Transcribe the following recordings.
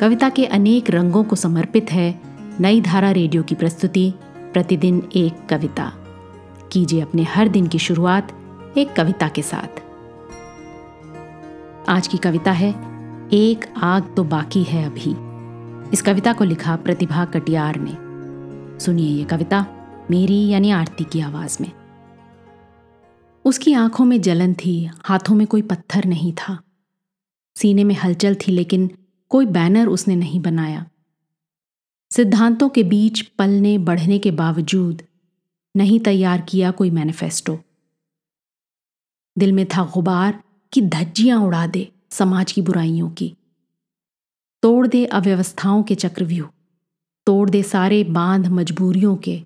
कविता के अनेक रंगों को समर्पित है नई धारा रेडियो की प्रस्तुति, प्रतिदिन एक कविता। कीजिए अपने हर दिन की शुरुआत एक कविता के साथ। आज की कविता है, एक आग तो बाकी है अभी। इस कविता को लिखा प्रतिभा कटियार ने। सुनिए ये कविता मेरी यानी आरती की आवाज़ में। उसकी आँखों में जलन थी, हाथों में कोई पत्थर नहीं था। सीने में हलचल थी, लेकिन कोई बैनर उसने नहीं बनाया। सिद्धांतों के बीच पलने बढ़ने के बावजूद नहीं तैयार किया कोई मैनिफेस्टो दिल में था गुबार कि धज्जियाँ उड़ा दे समाज की बुराइयों की। तोड़ दे अव्यवस्थाओं के चक्रव्यूह, तोड़ दे सारे बाँध मजबूरियों के।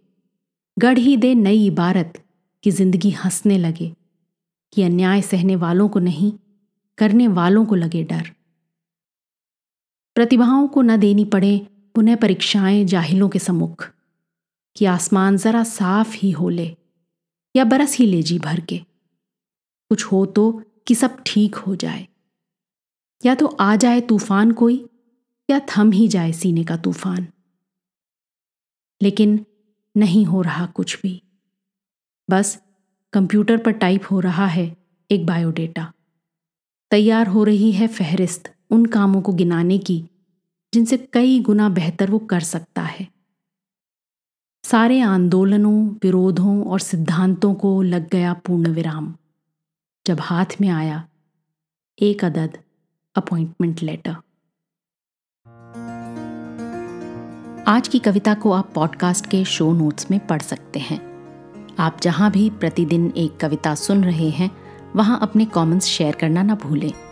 गढ़ ही दे नई इबारत कि ज़िंदगी हंसने लगे, कि अन्याय सहने वालों को नहीं, करने वालों को लगे डर। प्रतिभाओं को न देनी पड़े पुनः परीक्षाएँ जाहिलों के सम्मुख। कि आसमान जरा साफ़ ही हो ले, या बरस ही ले जी भर के। कुछ हो तो कि सब ठीक हो जाए। या तो आ जाए तूफ़ान कोई, या थम ही जाए सीने का तूफ़ान। लेकिन नहीं हो रहा कुछ भी। बस कंप्यूटर पर टाइप हो रहा है एक बायोडेटा। तैयार हो रही है फहरिस्त। उन कामों को गिनाने की, जिनसे कई गुना बेहतर वो कर सकता है। सारे आंदोलनों, विरोधों और सिद्धांतों को लग गया पूर्ण विराम जब हाथ में आया, एक अदद अपॉइंटमेंट लेटर। आज की कविता को आप पॉडकास्ट के शो नोट्स में पढ़ सकते हैं। आप जहाँ भी प्रतिदिन एक कविता सुन रहे हैं, वहाँ अपने कमेंट्स शेयर करना ना भूलें।